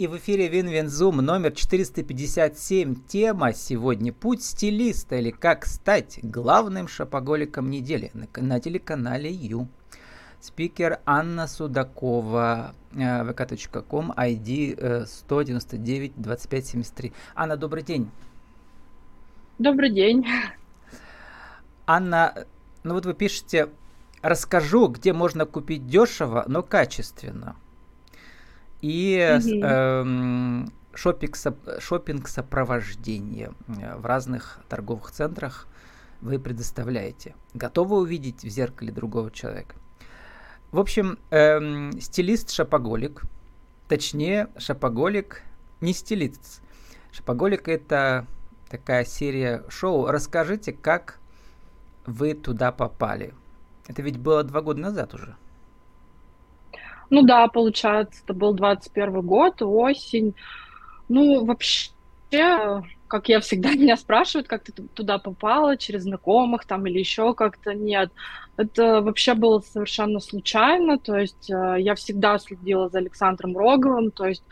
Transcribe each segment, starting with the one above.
И в эфире Win-Win Zoom номер 457. Тема сегодня «Путь стилиста» или «Как стать главным шопоголиком недели» на телеканале Ю. Спикер Анна Судакова, vk.com, ID 199 2573. Анна, добрый день. Добрый день. Анна, ну вот вы пишете, расскажу, где можно купить дешево, но качественно – и mm-hmm. эм, шопинг, шопинг сопровождение э, в разных торговых центрах вы предоставляете. Готовы увидеть в зеркале другого человека? В общем, эм, стилист шапоголик, точнее, шапоголик не стилист. Шапоголик это такая серия шоу. Расскажите, как вы туда попали. Это ведь было два года назад уже. Ну да, получается, это был 21 год, осень. Ну, вообще, как я всегда меня спрашивают, как ты туда попала, через знакомых там или еще как-то, нет. Это вообще было совершенно случайно, то есть э, я всегда следила за Александром Роговым, то есть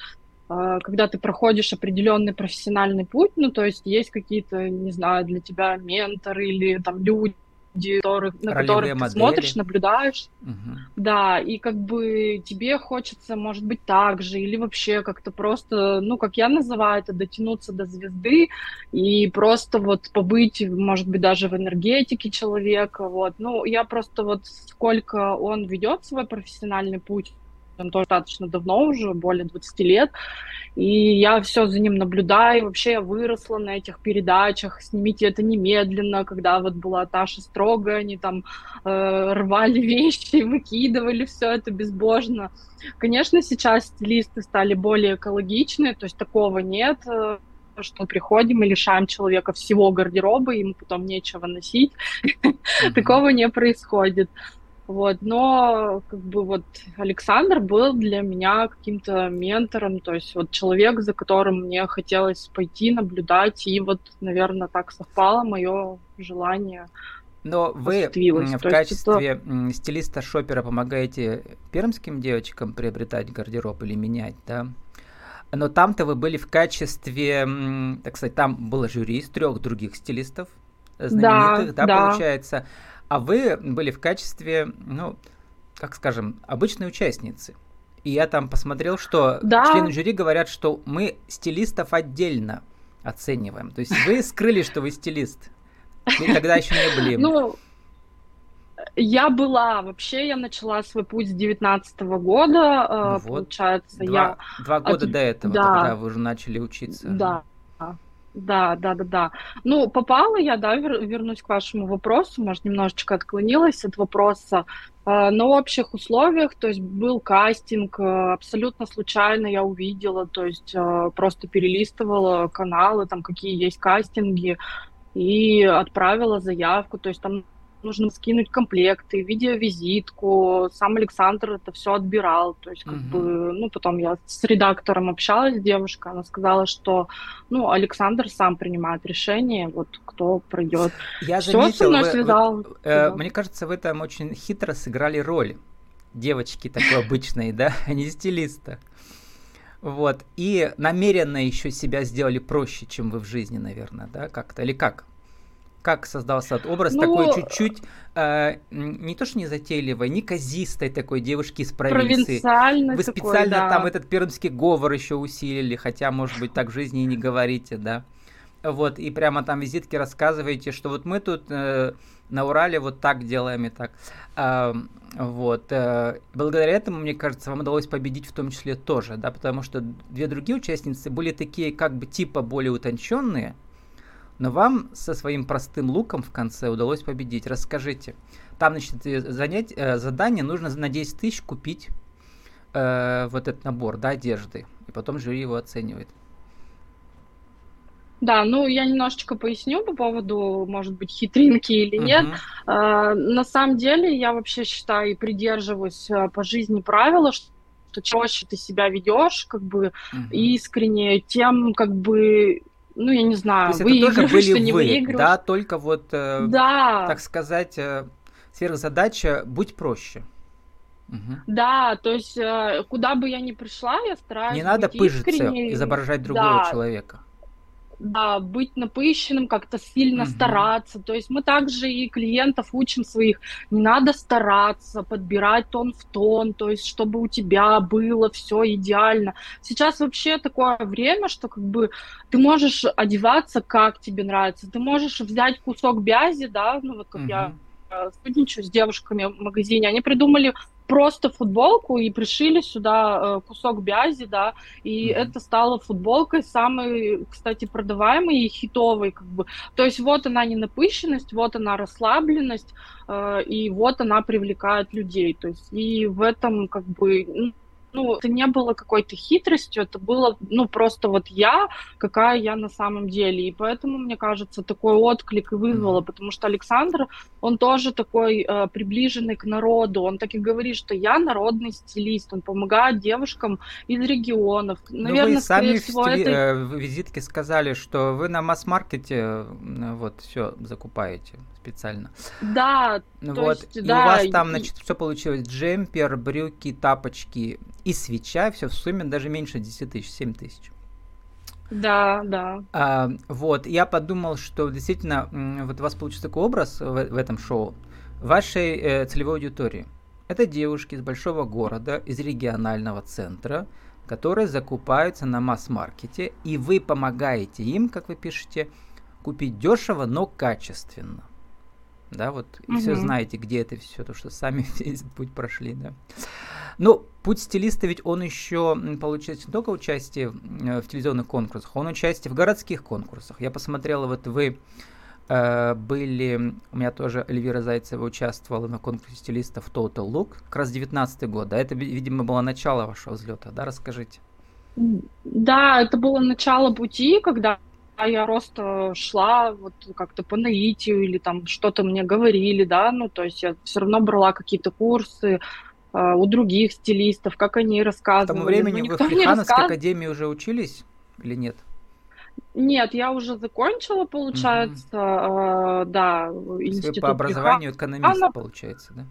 э, когда ты проходишь определенный профессиональный путь, ну, то есть есть какие-то, не знаю, для тебя менторы или там люди, которых, на которых ты смотришь, наблюдаешь. Угу. Да, и как бы тебе хочется, может быть, так же, или вообще как-то просто, ну, как я называю это, дотянуться до звезды и просто вот побыть, может быть, даже в энергетике человека, вот. Ну, я просто вот сколько он ведет свой профессиональный путь, он тоже достаточно давно уже, более 20 лет, и я все за ним наблюдаю, вообще я выросла на этих передачах, снимите это немедленно, когда вот была Таша строгая, они там э, рвали вещи, выкидывали все это безбожно. Конечно, сейчас стилисты стали более экологичны, то есть такого нет, э, что приходим и лишаем человека всего гардероба, ему потом нечего носить. Такого не происходит. Вот, но как бы вот Александр был для меня каким-то ментором, то есть вот человек, за которым мне хотелось пойти, наблюдать, и вот, наверное, так совпало мое желание. Но вы в то качестве это... стилиста-шопера помогаете пермским девочкам приобретать гардероб или менять, да? Но там-то вы были в качестве, так сказать, там было жюри из трех других стилистов знаменитых, да, да, да. получается а вы были в качестве, ну, как скажем, обычной участницы. И я там посмотрел, что да. члены жюри говорят, что мы стилистов отдельно оцениваем. То есть вы скрыли, что вы стилист. И тогда еще не были. Ну, я была, вообще я начала свой путь с 19 года, э, ну вот. получается. Два, я... два года От... до этого, да. когда вы уже начали учиться. Да, да, да, да, да. Ну, попала я, да, вер, вернусь к вашему вопросу, может, немножечко отклонилась от вопроса. На общих условиях, то есть был кастинг, э, абсолютно случайно я увидела, то есть э, просто перелистывала каналы, там какие есть кастинги, и отправила заявку, то есть там нужно скинуть комплекты, видеовизитку. Сам Александр это все отбирал. То есть, как угу. бы, ну, потом я с редактором общалась, девушка, она сказала, что, ну, Александр сам принимает решение, вот кто пройдет. Я Всё заметил, вы, связал, вы, э, мне кажется, вы там очень хитро сыграли роль девочки такой обычной, да, а не стилиста. Вот. И намеренно еще себя сделали проще, чем вы в жизни, наверное, да, как-то, или как? Как создался этот образ ну, такой чуть-чуть э, не то что не затейливой, не казистой такой девушки из провинции. Вы специально такой, да. там этот пермский говор еще усилили, хотя, может быть, так в жизни и не говорите, да. Вот, и прямо там визитки рассказываете, что вот мы тут э, на Урале вот так делаем и так. Э, вот. Э, благодаря этому, мне кажется, вам удалось победить в том числе тоже, да, потому что две другие участницы были такие как бы типа более утонченные, но вам со своим простым луком в конце удалось победить. Расскажите. Там, значит, занять, э, задание нужно на 10 тысяч купить э, вот этот набор да, одежды. И потом жюри его оценивает. Да, ну я немножечко поясню по поводу, может быть, хитринки или нет. Uh-huh. Э, на самом деле я вообще считаю и придерживаюсь э, по жизни правила, что проще ты себя ведешь, как бы uh-huh. искренне, тем как бы ну, я не знаю, То есть это тоже были что вы, не да, только вот, э, да. так сказать, э, сверхзадача «будь проще». Угу. Да, то есть э, куда бы я ни пришла, я стараюсь. Не надо пыжиться, искренней. изображать другого да. человека да, быть напыщенным, как-то сильно угу. стараться. То есть мы также и клиентов учим своих, не надо стараться, подбирать тон в тон, то есть чтобы у тебя было все идеально. Сейчас вообще такое время, что как бы ты можешь одеваться, как тебе нравится. Ты можешь взять кусок бязи, да, ну вот как угу. я сотрудничаю с девушками в магазине, они придумали просто футболку и пришили сюда э, кусок бязи, да, и mm-hmm. это стало футболкой самой, кстати, продаваемой и хитовой, как бы. То есть вот она не напыщенность, вот она расслабленность, э, и вот она привлекает людей. То есть и в этом как бы ну, это не было какой-то хитростью, это было, ну, просто вот я, какая я на самом деле. И поэтому, мне кажется, такой отклик и вызвало, потому что Александр, он тоже такой э, приближенный к народу, он так и говорит, что я народный стилист, он помогает девушкам из регионов. Наверное, Но вы сами всего, в, это... Э, в визитке сказали, что вы на масс-маркете вот все закупаете специально. Да, вот. Есть, и да, у вас там, значит, все получилось? Джемпер, брюки, тапочки и свеча, все в сумме даже меньше 10 тысяч, 7 тысяч. Да, да. А, вот, я подумал, что действительно, вот у вас получится такой образ в, в этом шоу вашей э, целевой аудитории. Это девушки из большого города, из регионального центра, которые закупаются на масс-маркете, и вы помогаете им, как вы пишете, купить дешево, но качественно да, вот, и угу. все знаете, где это все, то, что сами весь путь прошли, да. Но путь стилиста ведь он еще получает не только участие в телевизионных конкурсах, он участие в городских конкурсах. Я посмотрела, вот вы э, были, у меня тоже Эльвира Зайцева участвовала на конкурсе стилистов Total Look, как раз 19 год, да, это, видимо, было начало вашего взлета, да, расскажите. Да, это было начало пути, когда я просто шла вот как-то по наитию или там что-то мне говорили, да, ну, то есть я все равно брала какие-то курсы э, у других стилистов, как они рассказывали. К тому времени ну, вы в Плехановской рассказ... академии уже учились или нет? Нет, я уже закончила, получается, угу. э, да, институт. Вы по образованию экономист, получается, да?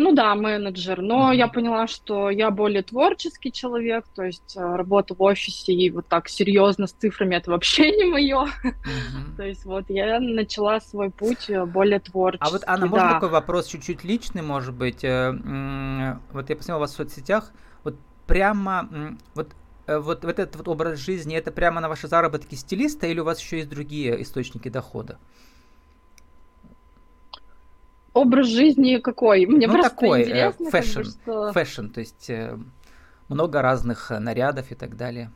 Ну да, менеджер, но я поняла, что я более творческий человек, то есть э, работа в офисе и вот так серьезно с цифрами это вообще не мое. Mm-hmm. то есть вот я начала свой путь э, более творческий. А вот, Анна, да. можно такой вопрос чуть-чуть личный, может быть? Э, вот я посмотрел вас в соцсетях, вот прямо вот вот, вот этот вот образ жизни, это прямо на ваши заработки стилиста или у вас еще есть другие источники дохода? Образ жизни какой? Мне ну, просто такой, интересно. Фэшн, что... фэшн, то есть э, много разных э, нарядов и так далее.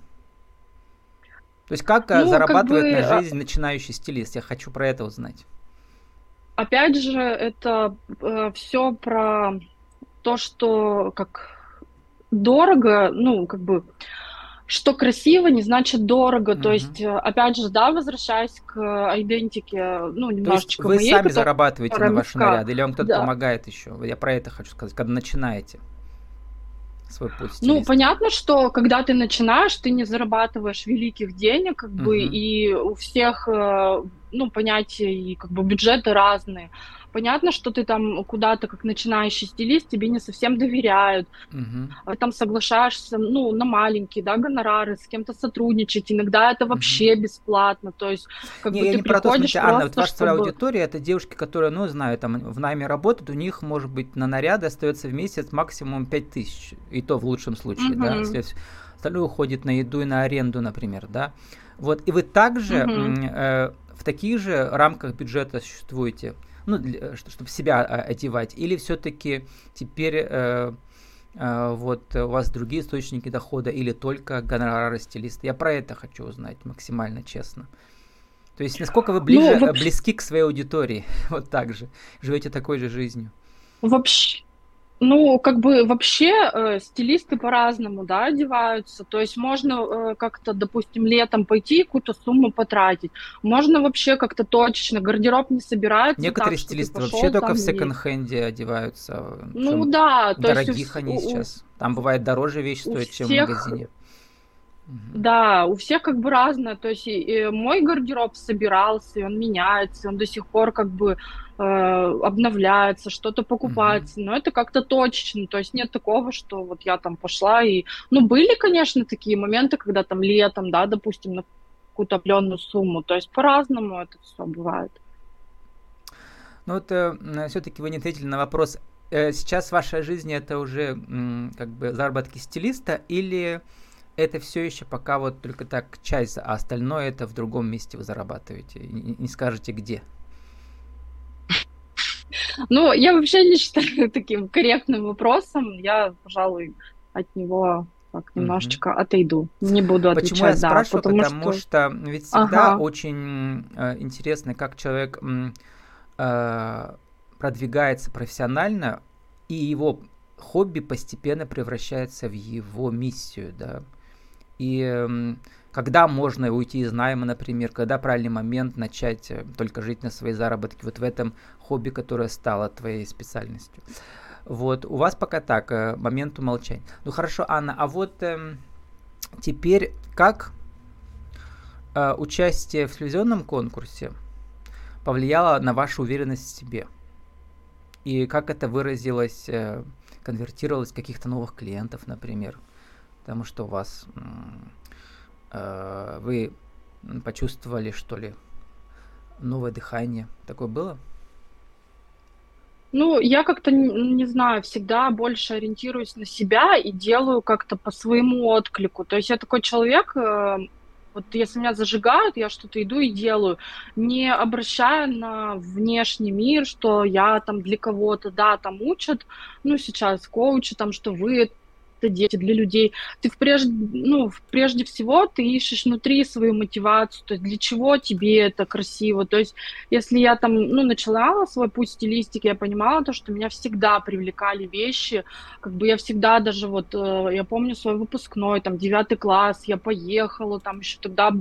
То есть как э, ну, зарабатывает как бы... на жизнь начинающий стилист? Я хочу про это узнать. Опять же, это э, все про то, что как дорого, ну, как бы что красиво не значит дорого. Mm-hmm. То есть, э, опять же, да, возвращаясь к идентике, ну, немножечко То есть вы моей, сами зарабатываете на ваши наряды, или вам кто-то да. помогает еще? Я про это хочу сказать, когда начинаете свой путь ну. Ну, понятно, что когда ты начинаешь, ты не зарабатываешь великих денег, как mm-hmm. бы, и у всех, э, ну, понятия и как бы бюджеты разные. Понятно, что ты там куда-то, как начинающий стилист, тебе не совсем доверяют. Угу. Там соглашаешься, ну, на маленькие, да, гонорары, с кем-то сотрудничать. Иногда это вообще угу. бесплатно. То есть, как не, бы я ты не про то, смотрите, Анна, вот ваша чтобы... аудитория, это девушки, которые, ну, знаю, там в найме работают, у них, может быть, на наряды остается в месяц максимум 5 тысяч. И то в лучшем случае, угу. да. Если остальное уходит на еду и на аренду, например, да. Вот, и вы также угу. э, в таких же рамках бюджета существуете ну, для, э, чтобы себя а, одевать, или все-таки теперь э, э, вот у вас другие источники дохода, или только гонорары стилиста? Я про это хочу узнать максимально честно. То есть, насколько вы ближе, ну, вообще... близки к своей аудитории, вот так же, живете такой же жизнью? Вообще, ну, как бы вообще э, стилисты по-разному, да, одеваются. То есть можно э, как-то, допустим, летом пойти какую-то сумму потратить. Можно вообще как-то точечно. Гардероб не собирается. Некоторые так, стилисты пошел, вообще только в секонд-хенде одеваются. Ну да. То дорогих есть, они у, сейчас. Там бывает дороже вещь стоит, чем всех... в магазине Да, у всех как бы разное. То есть и, и мой гардероб собирался, и он меняется, он до сих пор как бы э, обновляется, что-то покупается. Mm-hmm. Но это как-то точечно. То есть нет такого, что вот я там пошла и... Ну, были, конечно, такие моменты, когда там летом, да, допустим, на какую-то определенную сумму. То есть по-разному это все бывает. Ну вот э, все-таки вы не ответили на вопрос. Э, сейчас ваша жизнь это уже э, как бы заработки стилиста или это все еще пока вот только так часть, а остальное это в другом месте вы зарабатываете? Не, не скажете где? Ну, я вообще не считаю таким корректным вопросом. Я, пожалуй, от него так немножечко угу. отойду. Не буду отвечать. Почему я спрашиваю? Да, потому, потому что... что ведь всегда ага. очень э, интересно, как человек э, продвигается профессионально, и его хобби постепенно превращается в его миссию, да. И когда можно уйти из найма, например, когда правильный момент начать э, только жить на свои заработки, вот в этом хобби, которое стало твоей специальностью. Вот, у вас пока так, э, момент умолчания. Ну хорошо, Анна, а вот э, теперь как э, участие в телевизионном конкурсе повлияло на вашу уверенность в себе? И как это выразилось, э, конвертировалось в каких-то новых клиентов, например? Потому что у вас э, вы почувствовали, что ли, новое дыхание. Такое было? Ну, я как-то, не, не знаю, всегда больше ориентируюсь на себя и делаю как-то по своему отклику. То есть я такой человек, э, вот если меня зажигают, я что-то иду и делаю, не обращая на внешний мир, что я там для кого-то, да, там учат, ну, сейчас коучи, там, что вы это дети, для людей. Ты прежде, ну, прежде всего ты ищешь внутри свою мотивацию, то есть для чего тебе это красиво. То есть если я там, ну, начала свой путь стилистики, я понимала то, что меня всегда привлекали вещи, как бы я всегда даже вот, э, я помню свой выпускной, там, девятый класс, я поехала, там еще тогда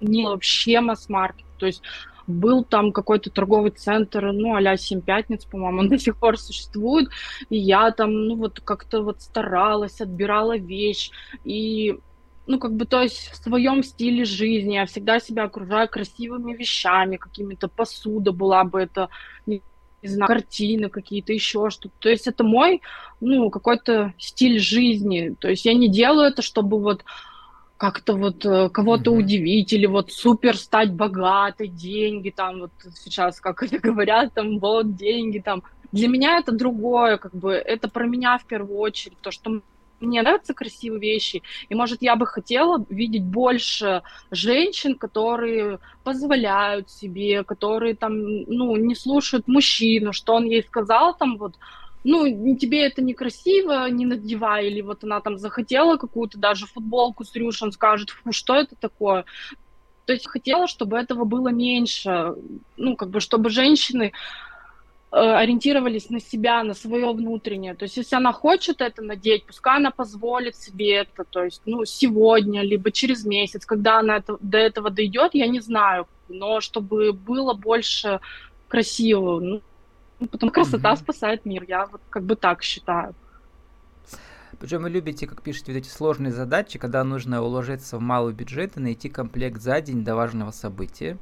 не вообще масс-маркет, то есть был там какой-то торговый центр, ну, а-ля «Семь пятниц», по-моему, он до сих пор существует, и я там, ну, вот как-то вот старалась, отбирала вещь, и ну, как бы, то есть в своем стиле жизни я всегда себя окружаю красивыми вещами, какими-то посуда была бы это, не, не знаю, картины какие-то, еще что-то. То есть это мой, ну, какой-то стиль жизни. То есть я не делаю это, чтобы вот как-то вот э, кого-то mm-hmm. удивить или вот супер стать богатой, деньги там вот сейчас, как это говорят, там вот деньги там. Для меня это другое, как бы это про меня в первую очередь, то, что мне нравятся красивые вещи, и, может, я бы хотела видеть больше женщин, которые позволяют себе, которые там, ну, не слушают мужчину, что он ей сказал, там, вот, ну, тебе это некрасиво, не надевай, или вот она там захотела какую-то даже футболку с рюшем, скажет, фу, что это такое? То есть хотела, чтобы этого было меньше, ну, как бы, чтобы женщины э, ориентировались на себя, на свое внутреннее. То есть, если она хочет это надеть, пускай она позволит себе это, то есть, ну, сегодня, либо через месяц, когда она это, до этого дойдет, я не знаю, но чтобы было больше красиво, ну, потому красота угу. спасает мир, я вот как бы так считаю. Причем вы любите, как пишете, вот эти сложные задачи, когда нужно уложиться в малый бюджет и найти комплект за день до важного события.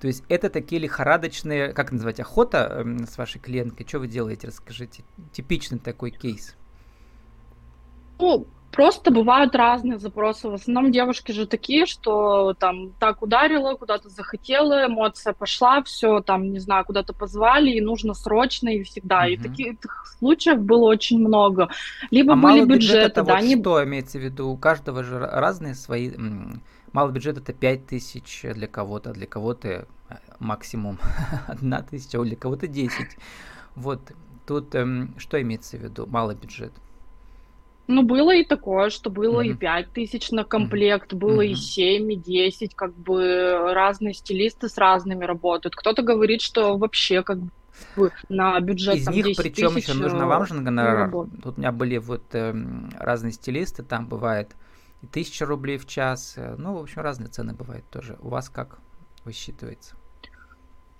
То есть это такие лихорадочные, как называть, охота э, с вашей клиенткой? Что вы делаете? Расскажите. Типичный такой кейс. Ну, Просто бывают разные запросы. В основном девушки же такие, что там так ударила, куда-то захотела, эмоция пошла, все, там, не знаю, куда-то позвали, и нужно срочно и всегда. Угу. И таких случаев было очень много. Либо а были бюджеты, это да. Вот не... Что имеется в виду? У каждого же разные свои... Малый бюджет это 5 тысяч для кого-то, для кого-то э, максимум 1 тысяча, а для кого-то 10. Вот тут эм, что имеется в виду? Малый бюджет. Ну, было и такое, что было mm-hmm. и 5 тысяч на комплект, mm-hmm. было mm-hmm. и 7, и 10, как бы разные стилисты с разными работают. Кто-то говорит, что вообще как бы на бюджет Из там, них, причем еще нужно вам же гонорар. Тут у меня были вот э, разные стилисты, там бывает и тысяча рублей в час, э, ну, в общем, разные цены бывают тоже. У вас как высчитывается?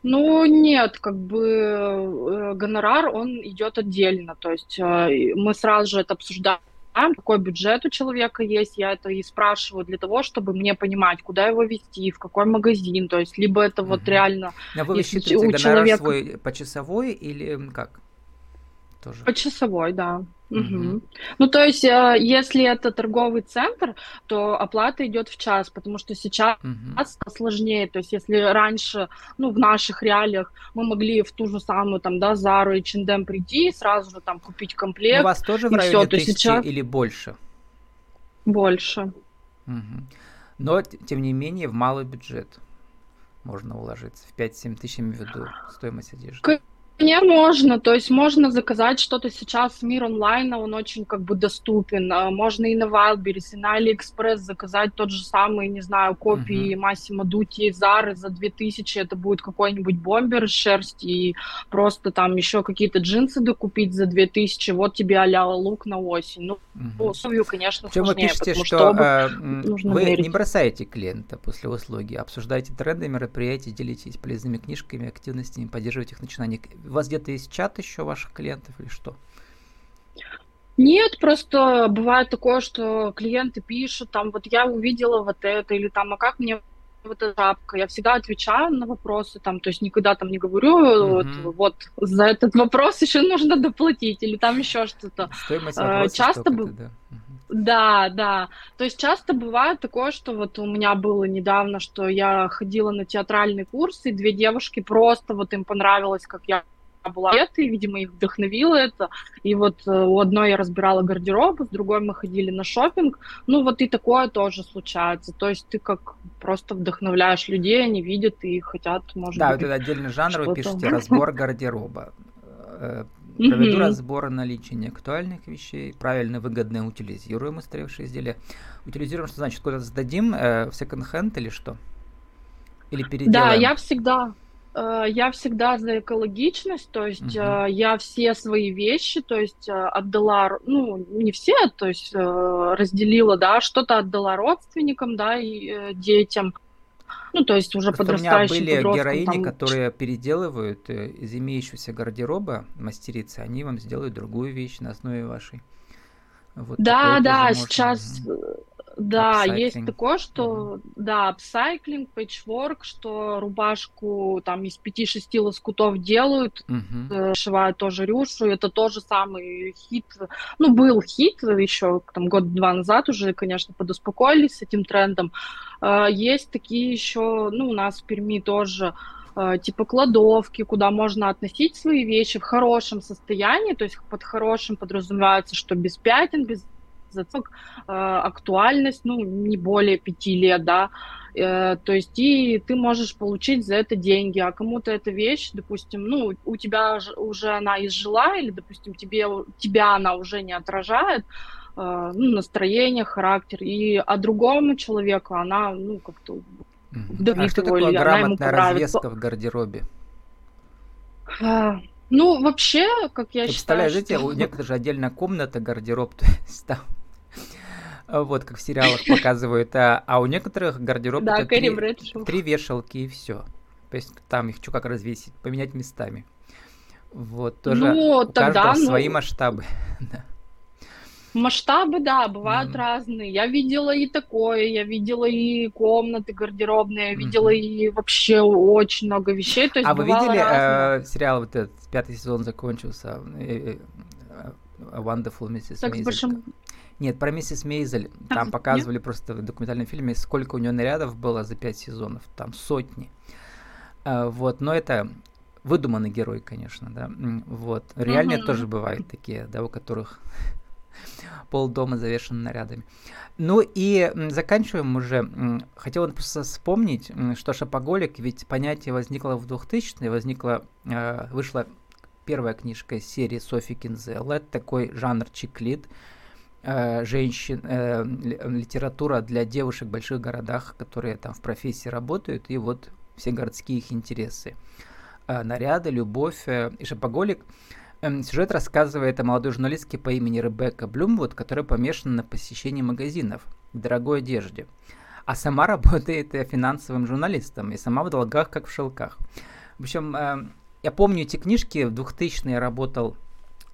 Ну, нет, как бы э, гонорар, он идет отдельно, то есть э, мы сразу же это обсуждаем какой бюджет у человека есть, я это и спрашиваю для того, чтобы мне понимать, куда его вести, в какой магазин, то есть либо это вот реально... А вы если у человека свой почасовой или как? Тоже. Почасовой, да. Угу. Ну, то есть, э, если это торговый центр, то оплата идет в час, потому что сейчас угу. сложнее. То есть, если раньше, ну, в наших реалиях мы могли в ту же самую, там, да, Зару и H&M прийти и сразу же там купить комплект. У вас тоже в районе все, тысячи сейчас... или больше? Больше. Угу. Но, тем не менее, в малый бюджет можно уложиться. В 5-7 тысяч, имею в виду, стоимость одежды. Не можно, то есть можно заказать что-то сейчас, мир онлайна, он очень как бы доступен, а, можно и на Wildberries, и на AliExpress заказать тот же самый, не знаю, копии uh-huh. Massimo Dutti и Zara за 2000, это будет какой-нибудь бомбер из шерсти, и просто там еще какие-то джинсы докупить за 2000, вот тебе а лук на осень. Ну, uh-huh. условию, конечно, Чем сложнее, вы пишете, что, что э, вы мерить. не бросаете клиента после услуги, обсуждаете тренды мероприятий, делитесь полезными книжками, активностями, поддерживаете их начинание у вас где-то есть чат еще ваших клиентов или что? Нет, просто бывает такое, что клиенты пишут, там, вот я увидела вот это, или там, а как мне вот эта шапка? Я всегда отвечаю на вопросы, там, то есть никогда там не говорю, mm-hmm. вот, вот за этот вопрос еще нужно доплатить, или там еще что-то. Стоимость а, Часто бы... Да. Да, да. То есть часто бывает такое, что вот у меня было недавно, что я ходила на театральный курс, и две девушки просто вот им понравилось, как я была это, и, видимо, их вдохновило это. И вот э, у одной я разбирала гардероб, с другой мы ходили на шопинг. Ну, вот и такое тоже случается. То есть ты как просто вдохновляешь людей, они видят и хотят, может да, быть, Да, вот это отдельный жанр, вы пишете разбор гардероба. Э, проведу разбор наличия неактуальных вещей, правильно, выгодно утилизируем устаревшие изделия. Утилизируем, что значит, куда-то сдадим э, в секонд-хенд или что? Или переделаем? Да, я всегда, Э, я всегда за экологичность, то есть uh-huh. я все свои вещи, то есть э, отдала, ну не все, то есть разделила, да, что-то отдала родственникам, да, и детям. Ну, то есть уже Просто подрастающим У меня были героини, там... которые переделывают из имеющегося гардероба мастерицы, они вам сделают другую вещь на основе вашей. Вот да, да, сейчас да, upcycling. есть такое, что, mm-hmm. Да, апсайклинг, пэтчворк, что рубашку там из 5-6 лоскутов делают, mm-hmm. шивают тоже рюшу, это тоже самый хит, ну, был хит еще там год-два назад уже, конечно, подуспокоились с этим трендом. А, есть такие еще, ну, у нас в Перми тоже а, типа кладовки, куда можно относить свои вещи в хорошем состоянии, то есть под хорошим подразумевается, что без пятен, без зацепок, э, актуальность, ну, не более пяти лет, да, э, то есть и ты можешь получить за это деньги, а кому-то эта вещь, допустим, ну, у тебя уже она изжила, или, допустим, тебе, тебя она уже не отражает, э, ну, настроение, характер, и а другому человеку она, ну, как-то а что такое грамотная развеска в гардеробе? Ну, вообще, как я считаю... Представляете, что... у некоторых же отдельная комната, гардероб, то есть там вот как в сериалах показывают, а, а у некоторых гардероб да, три, три вешалки и все. То есть там их что как развесить, поменять местами. Вот, тоже ну, у тогда, каждого ну... свои масштабы. Масштабы, да, бывают mm-hmm. разные. Я видела и такое, я видела и комнаты гардеробные, я видела mm-hmm. и вообще очень много вещей. То есть а вы видели э, сериал вот этот пятый сезон закончился? Э, э, Wonderful Mrs. Так, Maisel. Большим... Нет, про миссис Мейзель. Там показывали Нет? просто в документальном фильме, сколько у нее нарядов было за пять сезонов. Там сотни. А, вот, но это выдуманный герой, конечно, да. Вот. Реально mm тоже бывают такие, да, у которых пол дома завешен нарядами. Ну и заканчиваем уже. Хотел просто вспомнить, что шапоголик, ведь понятие возникло в 2000-е, возникло, а, вышла первая книжка из серии Софи Кинзелла. Это такой жанр чиклит, э, женщин, э, литература для девушек в больших городах, которые там в профессии работают, и вот все городские их интересы. Э, наряды, любовь э, и шапоголик. Э, сюжет рассказывает о молодой журналистке по имени Ребекка Блюмвуд, которая помешана на посещении магазинов в дорогой одежде. А сама работает финансовым журналистом и сама в долгах, как в шелках. В общем, э, я помню эти книжки, в 2000-е я работал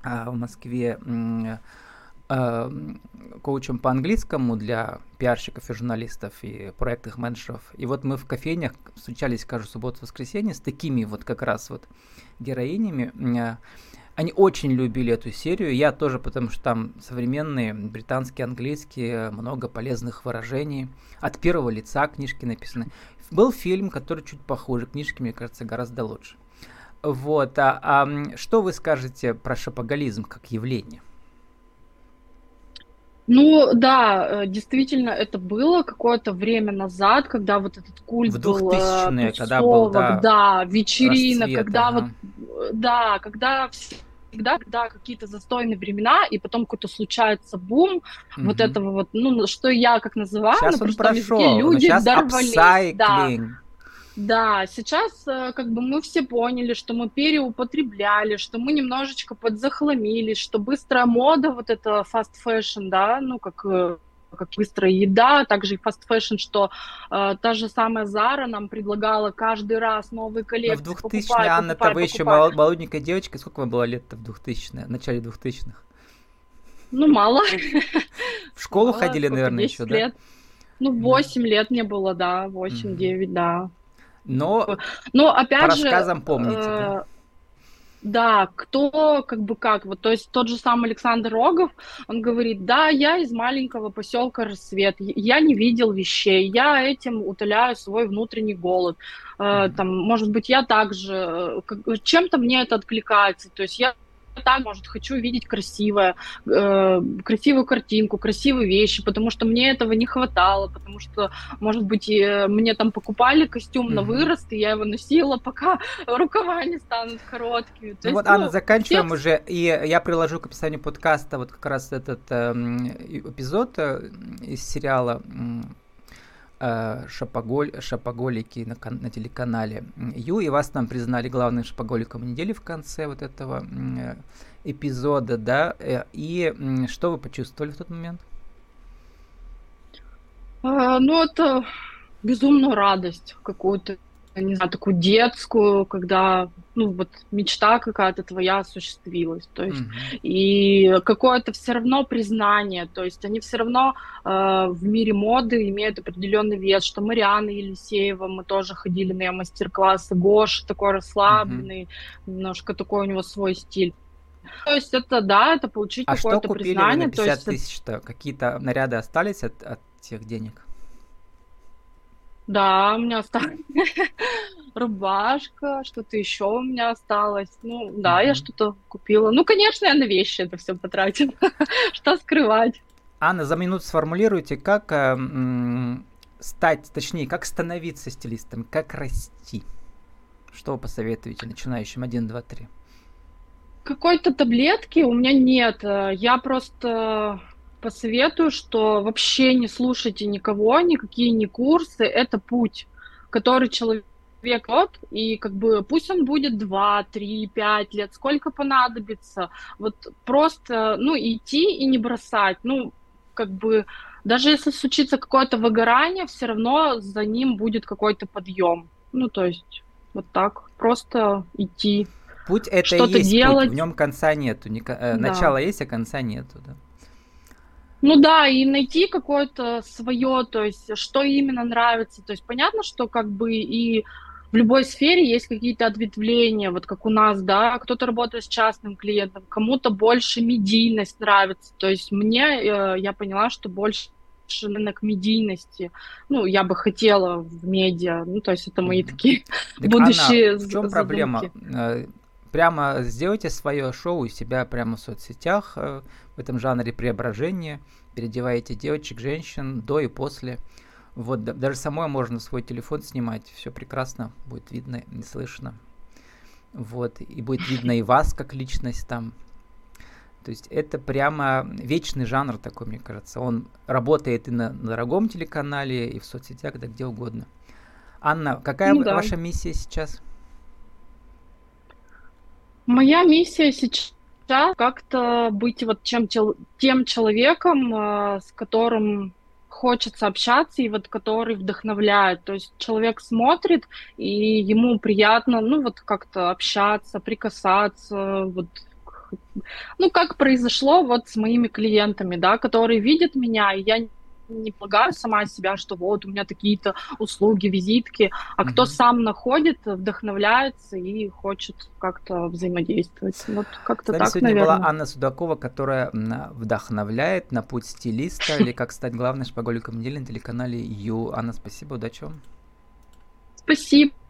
а, в Москве э, коучем по английскому для пиарщиков и журналистов и проектных менеджеров. И вот мы в кофейнях встречались каждую субботу-воскресенье с такими вот как раз вот героинями. Э, они очень любили эту серию. Я тоже, потому что там современные британские, английские, много полезных выражений. От первого лица книжки написаны. Был фильм, который чуть похуже. Книжки, мне кажется, гораздо лучше. Вот. А, а что вы скажете про шапоголизм как явление? Ну да, э, действительно, это было какое-то время назад, когда вот этот культ в 2000-е, был, когда был, да, да вечеринок, расцвет, когда ага. вот, да, когда всегда, когда какие-то застойные времена, и потом какой-то случается бум угу. вот этого вот, ну, что я как называю, сейчас на простом языке люди сейчас дорвались. Да. Да, сейчас э, как бы мы все поняли, что мы переупотребляли, что мы немножечко подзахламились, что быстрая мода, вот это fast fashion, да, ну как э, как быстрая еда, также и fast fashion, что э, та же самая Zara нам предлагала каждый раз новые коллекции. Но в 2000 покупай, Анна, покупай, вы еще молоденькая девочка, сколько вам было лет-то в 2000 в начале 2000-х? Ну, мало. В школу мало, ходили, наверное, еще, лет. да? Ну, 8 да. лет мне было, да, 8-9, mm-hmm. да. Но, Но опять по же, рассказам помните, э, да? Кто как бы как. Вот, то есть тот же самый Александр Рогов, он говорит, да, я из маленького поселка Рассвет, я не видел вещей, я этим утоляю свой внутренний голод. Mm-hmm. Там, может быть, я также, э, чем-то мне это откликается. То есть я так, может, хочу видеть красивое, э, красивую картинку, красивые вещи, потому что мне этого не хватало, потому что, может быть, и мне там покупали костюм mm-hmm. на вырост, и я его носила, пока рукава не станут короткими. То ну есть, вот, ну, Анна, заканчиваем текст... уже, и я приложу к описанию подкаста вот как раз этот э, эпизод э, из сериала Э, шапоголь, шапоголики на, на телеканале Ю, и вас там признали главным шапоголиком недели в конце вот этого э, эпизода, да, э, и что вы почувствовали в тот момент? А, ну, это безумную радость какую-то не знаю, такую детскую, когда, ну, вот мечта какая-то твоя осуществилась, то есть, mm-hmm. и какое-то все равно признание, то есть они все равно э, в мире моды имеют определенный вес, что Мариана Елисеева, мы тоже ходили на ее мастер-классы, Гош такой расслабленный, mm-hmm. немножко такой у него свой стиль. То есть это, да, это получить а какое-то что купили признание. Вы на 50 тысяч-то? Какие-то наряды остались от, от тех денег? Да, у меня осталась рубашка, что-то еще у меня осталось. Ну, да, я что-то купила. Ну, конечно, я на вещи это все потратила. что скрывать? Анна, за минуту сформулируйте, как э, м- стать, точнее, как становиться стилистом, как расти. Что вы посоветуете начинающим 1, 2, 3? Какой-то таблетки у меня нет. Я просто посоветую, что вообще не слушайте никого, никакие не курсы, это путь, который человек вот, и как бы пусть он будет 2, 3, 5 лет, сколько понадобится, вот просто, ну, идти и не бросать, ну, как бы, даже если случится какое-то выгорание, все равно за ним будет какой-то подъем, ну, то есть, вот так, просто идти. Путь это что-то и есть делать. путь, в нем конца нету, ни, э, да. начала есть, а конца нету, да. Ну да, и найти какое-то свое, то есть что именно нравится. То есть понятно, что как бы и в любой сфере есть какие-то ответвления, вот как у нас, да, кто-то работает с частным клиентом, кому-то больше медийность нравится. То есть мне, э, я поняла, что больше рынок медийности. Ну, я бы хотела в медиа. Ну, то есть это мои такие так, будущие Анна, в чем проблема? Прямо сделайте свое шоу у себя прямо в соцсетях э, в этом жанре преображения, переодеваете девочек, женщин до и после. Вот, даже самой можно свой телефон снимать, все прекрасно, будет видно, не слышно. Вот, и будет видно и вас как личность там. То есть это прямо вечный жанр такой, мне кажется. Он работает и на, на дорогом телеканале, и в соцсетях, да где угодно. Анна, какая ну, да. ваша миссия сейчас? Моя миссия сейчас как-то быть вот чем, тем человеком, э, с которым хочется общаться и вот который вдохновляет. То есть человек смотрит, и ему приятно, ну вот как-то общаться, прикасаться, вот ну, как произошло вот с моими клиентами, да, которые видят меня, и я не полагаю сама себя, что вот у меня такие-то услуги, визитки, а mm-hmm. кто сам находит, вдохновляется и хочет как-то взаимодействовать. Вот как-то так, сегодня наверное. была Анна Судакова, которая вдохновляет на путь стилиста или как стать главной шпаголиком недели на телеканале Ю. Анна, спасибо, удачи вам. Спасибо.